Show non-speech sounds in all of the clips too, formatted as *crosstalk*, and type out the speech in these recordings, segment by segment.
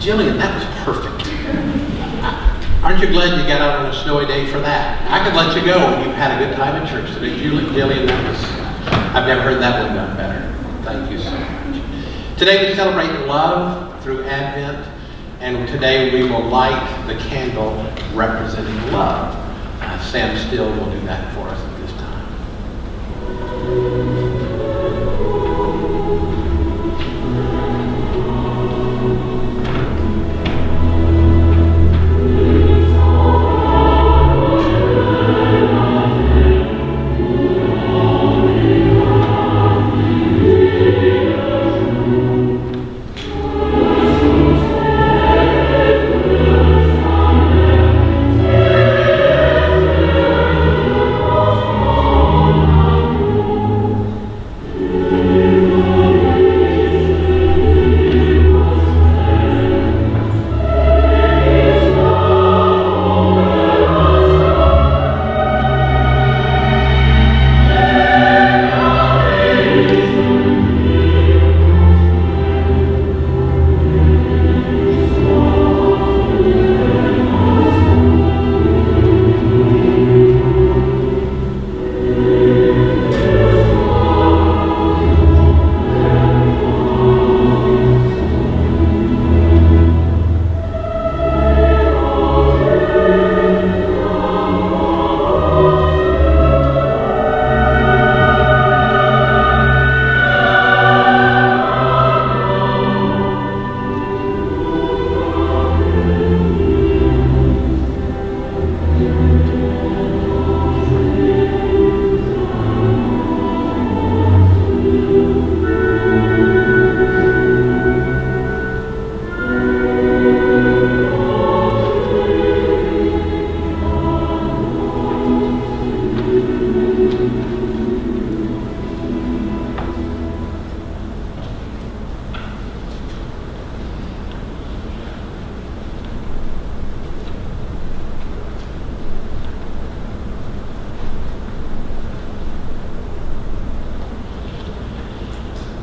Jillian, that was perfect. Aren't you glad you got out on a snowy day for that? I could let you go when you've had a good time at church today. Julie, Jillian, that was, I've never heard that one done better. Thank you so much. Today we celebrate love through Advent, and today we will light the candle representing love. Uh, Sam Still will do that for us at this time.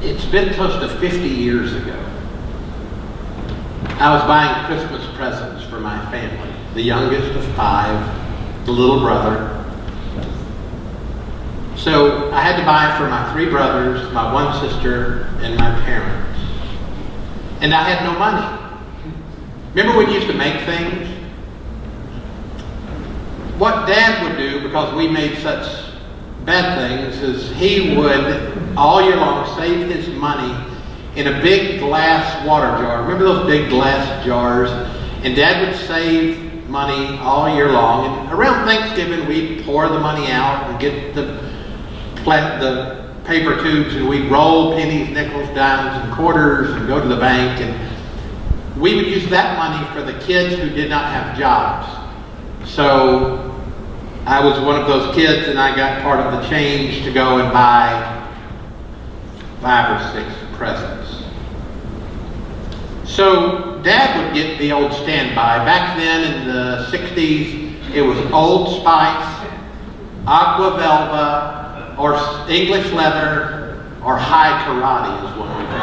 It's been close to 50 years ago. I was buying Christmas presents for my family, the youngest of five, the little brother. So I had to buy for my three brothers, my one sister, and my parents. And I had no money. Remember when you used to make things? What Dad would do, because we made such bad things, is he would all year long save his money in a big glass water jar. Remember those big glass jars? And Dad would save money all year long. And around Thanksgiving, we'd pour the money out and get the the paper tubes, and we'd roll pennies, nickels, dimes, and quarters, and go to the bank. And we would use that money for the kids who did not have jobs. So I was one of those kids, and I got part of the change to go and buy five or six presents. So Dad would get the old standby. Back then in the 60s, it was Old Spice, Aqua Velva, or English leather, or Hai Karate is what we call *laughs*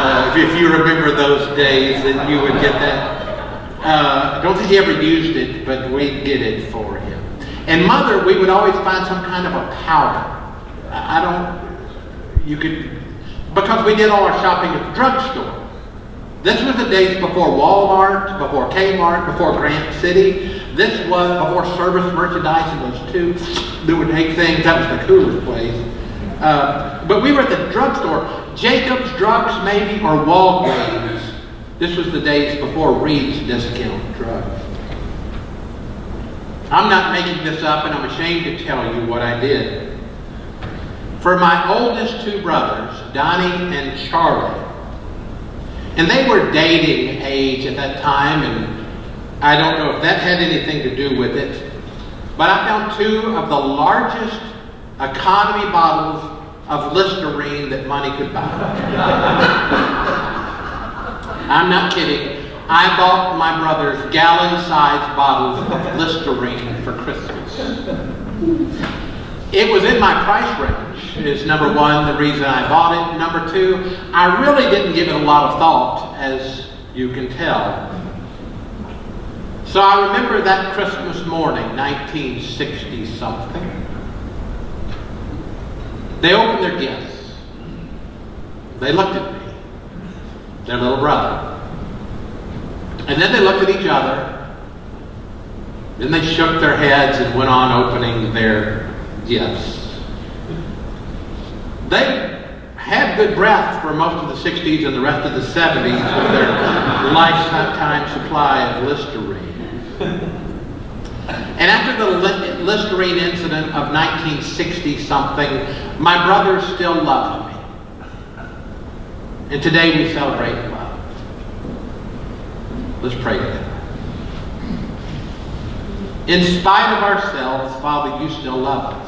uh, if, if, you remember those days, then you would get that. Uh, I don't think he ever used it, but we did it for him. And mother, we would always find some kind of a powder. I don't, you could, because we did all our shopping at the drugstore. This was the days before Walmart, before Kmart, before Grant City. This was before service merchandise and those two that would make things. That was the coolest place. Uh, but we were at the drugstore. Jacob's Drugs, maybe, or Walgreens. This was the days before Reed's discount drugs. I'm not making this up, and I'm ashamed to tell you what I did. For my oldest two brothers, Donnie and Charlie, and they were dating age at that time, and I don't know if that had anything to do with it. But I found two of the largest economy bottles of Listerine that money could buy. *laughs* I'm not kidding. I bought my brothers gallon-sized bottles of Listerine for Christmas. It was in my price range. is number one, the reason I bought it. Number two, I really didn't give it a lot of thought, as you can tell. So I remember that Christmas morning, 1960 something. They opened their gifts. They looked at me, their little brother. And then they looked at each other. Then they shook their heads and went on opening their gifts. They had good breath for most of the 60s and the rest of the 70s with their *laughs* lifetime supply of Listerine. And after the Listerine incident of 1960 something, my brother still loved me. And today we celebrate love. Let's pray together. In spite of ourselves, Father, you still love us.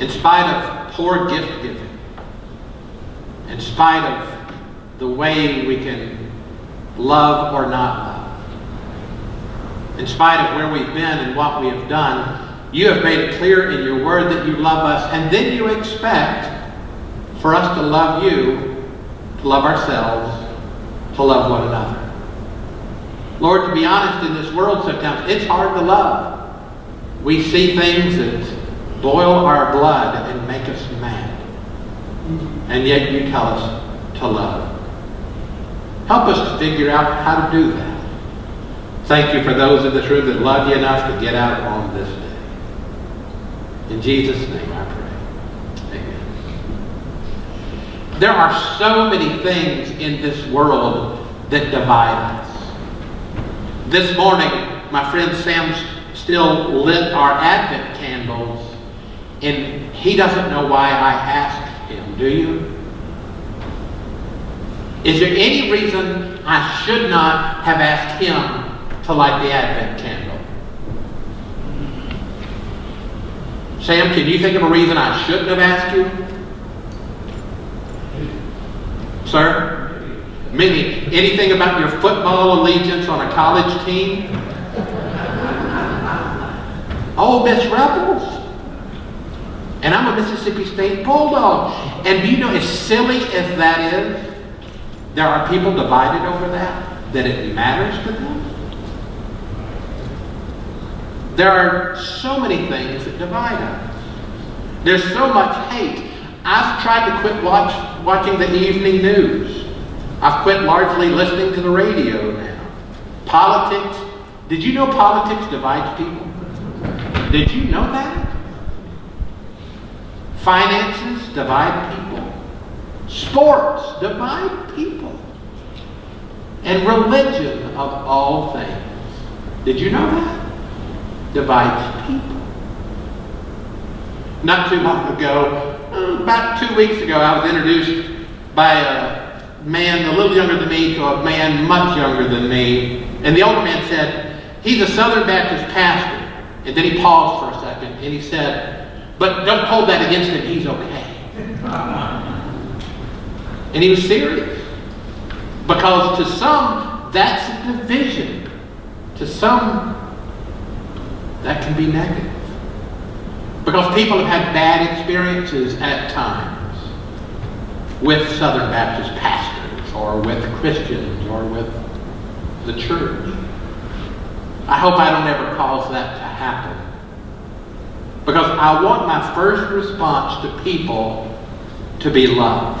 In spite of poor gift giving, in spite of the way we can love or not love, in spite of where we've been and what we have done, you have made it clear in your word that you love us, and then you expect for us to love you, to love ourselves, to love one another. Lord, to be honest, in this world sometimes it's hard to love. We see things that boil our blood and make us mad. And yet you tell us to love. Help us to figure out how to do that. Thank you for those in this room that love you enough to get out on this day. In Jesus' name I pray. There are so many things in this world that divide us. This morning, my friend Sam still lit our Advent candles, and he doesn't know why I asked him, do you? Is there any reason I should not have asked him to light the Advent candle? Sam, can you think of a reason I shouldn't have asked you? Sir? Maybe anything about your football allegiance on a college team? Ole Miss Rebels. And I'm a Mississippi State Bulldog. And you know, as silly as that is, there are people divided over that, that it matters to them. There are so many things that divide us. There's so much hate. I've tried to quit watch, watching the evening news. I've quit largely listening to the radio now. Politics. Did you know politics divides people? Did you know that? Finances divide people. Sports divide people. And religion, of all things. Did you know that? Divides people. Not too long ago, Uh, about two weeks ago, I was introduced by a man a little younger than me to a man much younger than me. And the older man said, He's a Southern Baptist pastor. And then he paused for a second and he said, But don't hold that against him. He's okay. And he was serious. Because to some, that's a division. To some, that can be negative. Because people have had bad experiences at times with Southern Baptist pastors or with Christians or with the church. I hope I don't ever cause that to happen. Because I want my first response to people to be love.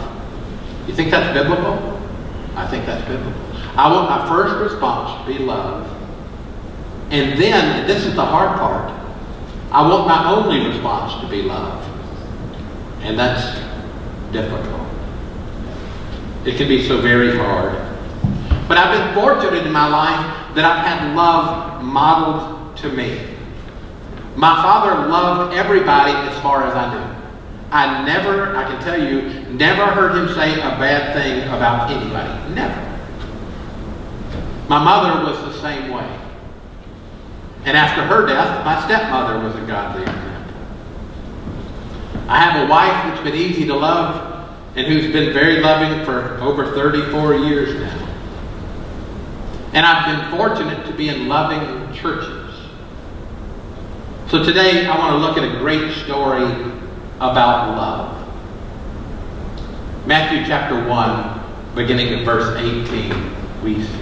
You think that's biblical? I think that's biblical. I want my first response to be love. And then, this is the hard part, I want my only response to be love. And that's difficult. It can be so very hard. But I've been fortunate in my life that I've had love modeled to me. My father loved everybody as far as I knew. I never, I can tell you, never heard him say a bad thing about anybody. Never. My mother was the same way. And after her death, my stepmother was a godly example. I have a wife that's been easy to love and who's been very loving for over 34 years now. And I've been fortunate to be in loving churches. So today I want to look at a great story about love. Matthew chapter 1, beginning at verse 18, we see.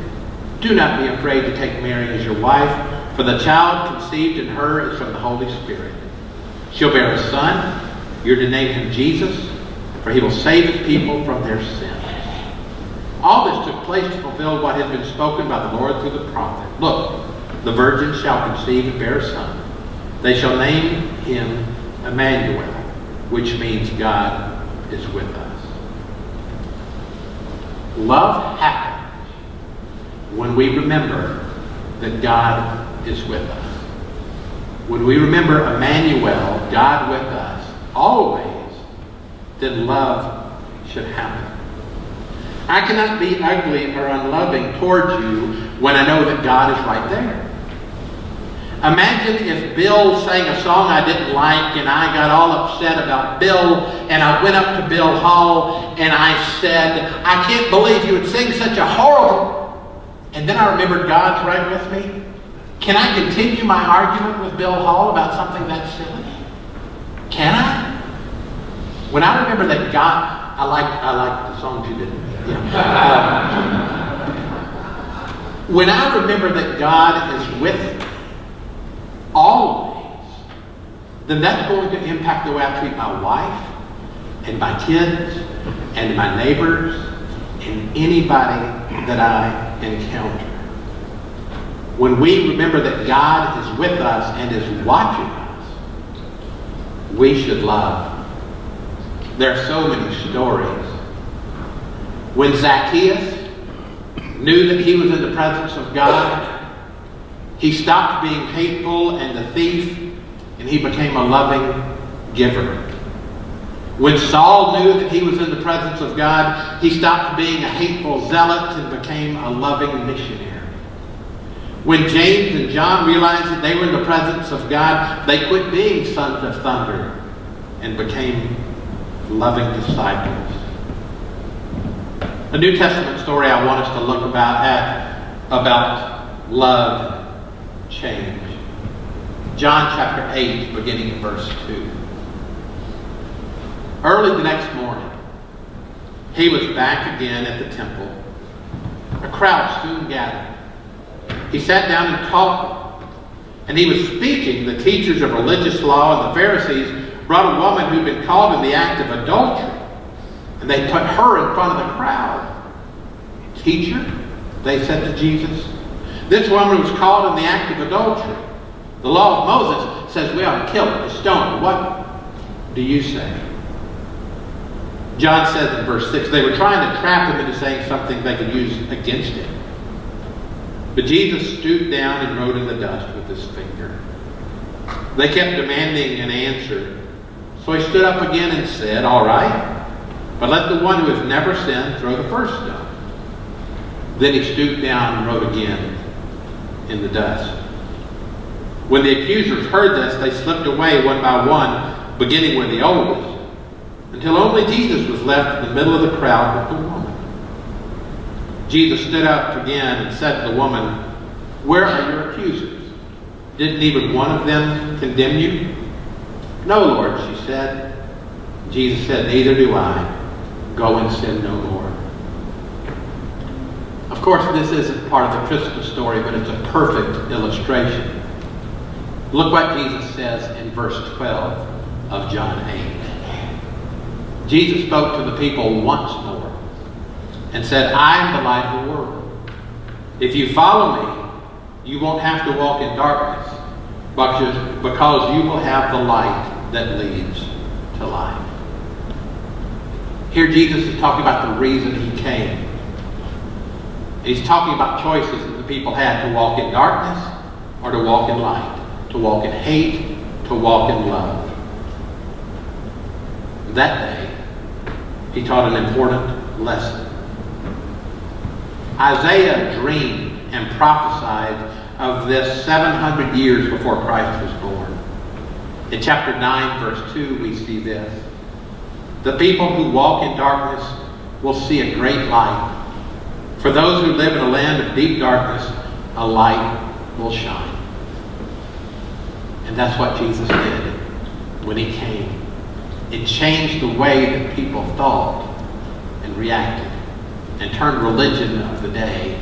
do not be afraid to take Mary as your wife, for the child conceived in her is from the Holy Spirit. She'll bear a son. You're to name him Jesus, for he will save his people from their sins. All this took place to fulfill what had been spoken by the Lord through the prophet. Look, the virgin shall conceive and bear a son. They shall name him Emmanuel, which means God is with us. Love happens when we remember that God is with us. When we remember Emmanuel, God with us, always, then love should happen. I cannot be ugly or unloving towards you when I know that God is right there. Imagine if Bill sang a song I didn't like and I got all upset about Bill and I went up to Bill Hall and I said, I can't believe you would sing such a horrible. And then I remembered God's right with me. Can I continue my argument with Bill Hall about something that silly? Can I? When I remember that God, I like I like the songs you did. Yeah. Um, when I remember that God is with me, always, then that's going to impact the way I treat my wife and my kids and my neighbors and anybody that I encounter. When we remember that God is with us and is watching us, we should love. There are so many stories. When Zacchaeus knew that he was in the presence of God, he stopped being hateful and a thief, and he became a loving giver. When Saul knew that he was in the presence of God, he stopped being a hateful zealot and became a loving missionary. When James and John realized that they were in the presence of God, they quit being sons of thunder and became loving disciples. A New Testament story I want us to look about at about love change. John chapter 8, beginning in verse 2. Early the next morning, he was back again at the temple. A crowd soon gathered. He sat down and them. And he was speaking. The teachers of religious law and the Pharisees brought a woman who'd been caught in the act of adultery. And they put her in front of the crowd. Teacher, they said to Jesus, this woman was caught in the act of adultery. The law of Moses says we ought to kill her, to stone her. What do you say? John says in verse 6 they were trying to trap him into saying something they could use against him. But Jesus stooped down and wrote in the dust with his finger. They kept demanding an answer. So he stood up again and said, All right, but let the one who has never sinned throw the first stone. Then he stooped down and wrote again in the dust. When the accusers heard this, they slipped away one by one, beginning with the oldest, until only Jesus was left in the middle of the crowd with the woman. Jesus stood up again and said to the woman, Where are your accusers? Didn't even one of them condemn you? No, Lord, she said. Jesus said, Neither do I. Go and sin no more. Of course, this isn't part of the Christmas story, but it's a perfect illustration. Look what Jesus says in verse 12 of John 8. Jesus spoke to the people once more and said, I am the light of the world. If you follow me, you won't have to walk in darkness because you will have the light that leads to life. Here Jesus is talking about the reason he came He's talking about choices that the people had to walk in darkness or to walk in light, to walk in hate, to walk in love. That day, he taught an important lesson. Isaiah dreamed and prophesied of this 700 years before Christ was born. In chapter 9, verse 2, we see this. The people who walk in darkness will see a great light. For those who live in a land of deep darkness, a light will shine. And that's what Jesus did when he came. It changed the way that people thought and reacted and turned religion of the day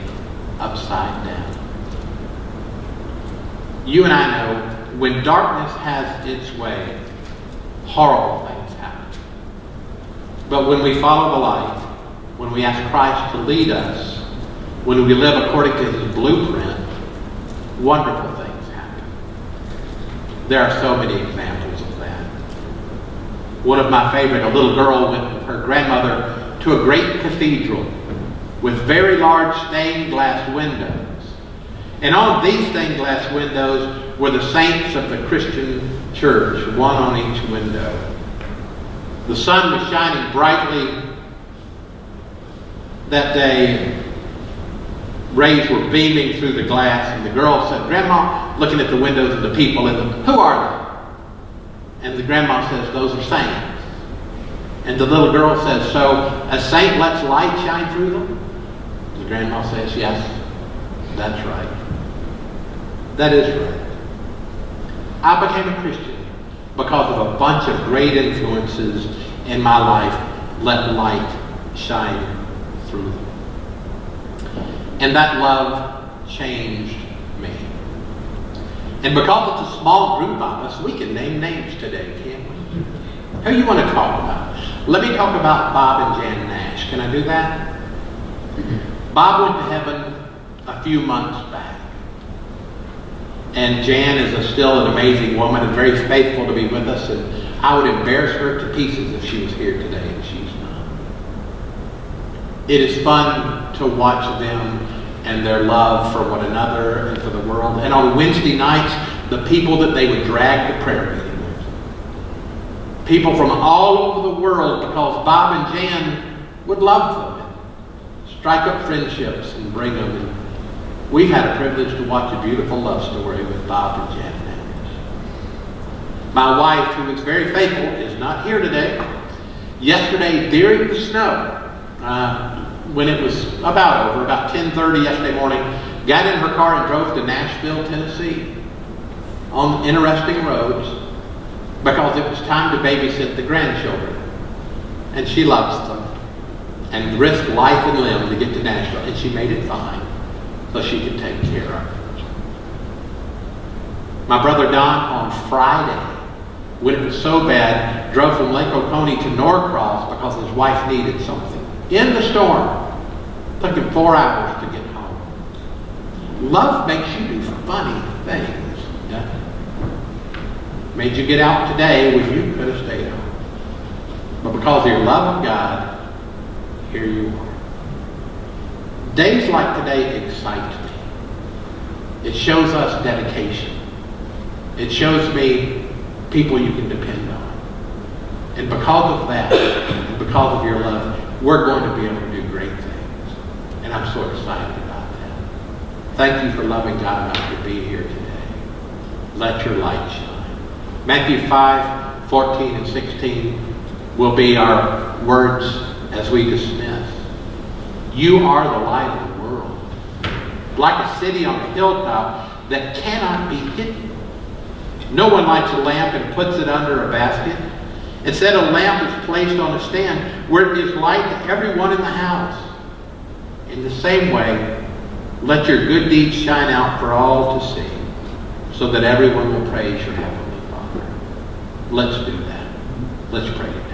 upside down. You and I know when darkness has its way, horrible things happen. But when we follow the light, when we ask Christ to lead us, when we live according to his blueprint, wonderful things happen. There are so many examples. One of my favorite, a little girl went with her grandmother to a great cathedral with very large stained glass windows. And on these stained glass windows were the saints of the Christian church, one on each window. The sun was shining brightly that day. Rays were beaming through the glass, and the girl said, Grandma, looking at the windows of the people in them, who are they? And the grandma says, Those are saints. And the little girl says, So a saint lets light shine through them? The grandma says, Yes, that's right. That is right. I became a Christian because of a bunch of great influences in my life let light shine through them. And that love changed. And because it's a small group of us, we can name names today, can't we? Who you want to talk about? Let me talk about Bob and Jan Nash. Can I do that? Bob went to heaven a few months back. And Jan is a, still an amazing woman and very faithful to be with us. And I would embarrass her to pieces if she was here today, and she's not. It is fun to watch them and their love for one another and for the world. And on Wednesday nights, the people that they would drag to prayer meeting. People from all over the world because Bob and Jan would love them strike up friendships and bring them. And we've had a privilege to watch a beautiful love story with Bob and Jan. My wife, who is very faithful, is not here today. Yesterday, during the snow, uh, when it was about over, about 10.30 yesterday morning, got in her car and drove to Nashville, Tennessee on interesting roads because it was time to babysit the grandchildren. And she loves them and risked life and limb to get to Nashville. And she made it fine so she could take care of it. My brother Don on Friday when it was so bad, drove from Lake Oconee to Norcross because his wife needed something. In the storm. Took him four hours to get home. Love makes you do funny things. Yeah? Made you get out today when you could have stayed home. But because of your love of God, here you are. Days like today excite me. It shows us dedication. It shows me people you can depend on. And because of that, and because of your love, we're going to be able to do great things. And I'm so excited about that. Thank you for loving God enough to be here today. Let your light shine. Matthew 5, 14 and 16 will be our words as we dismiss. You are the light of the world. Like a city on a hilltop that cannot be hidden. No one lights a lamp and puts it under a basket. Instead, a lamp is placed on a stand where it gives light to everyone in the house. In the same way, let your good deeds shine out for all to see, so that everyone will praise your Heavenly Father. Let's do that. Let's pray.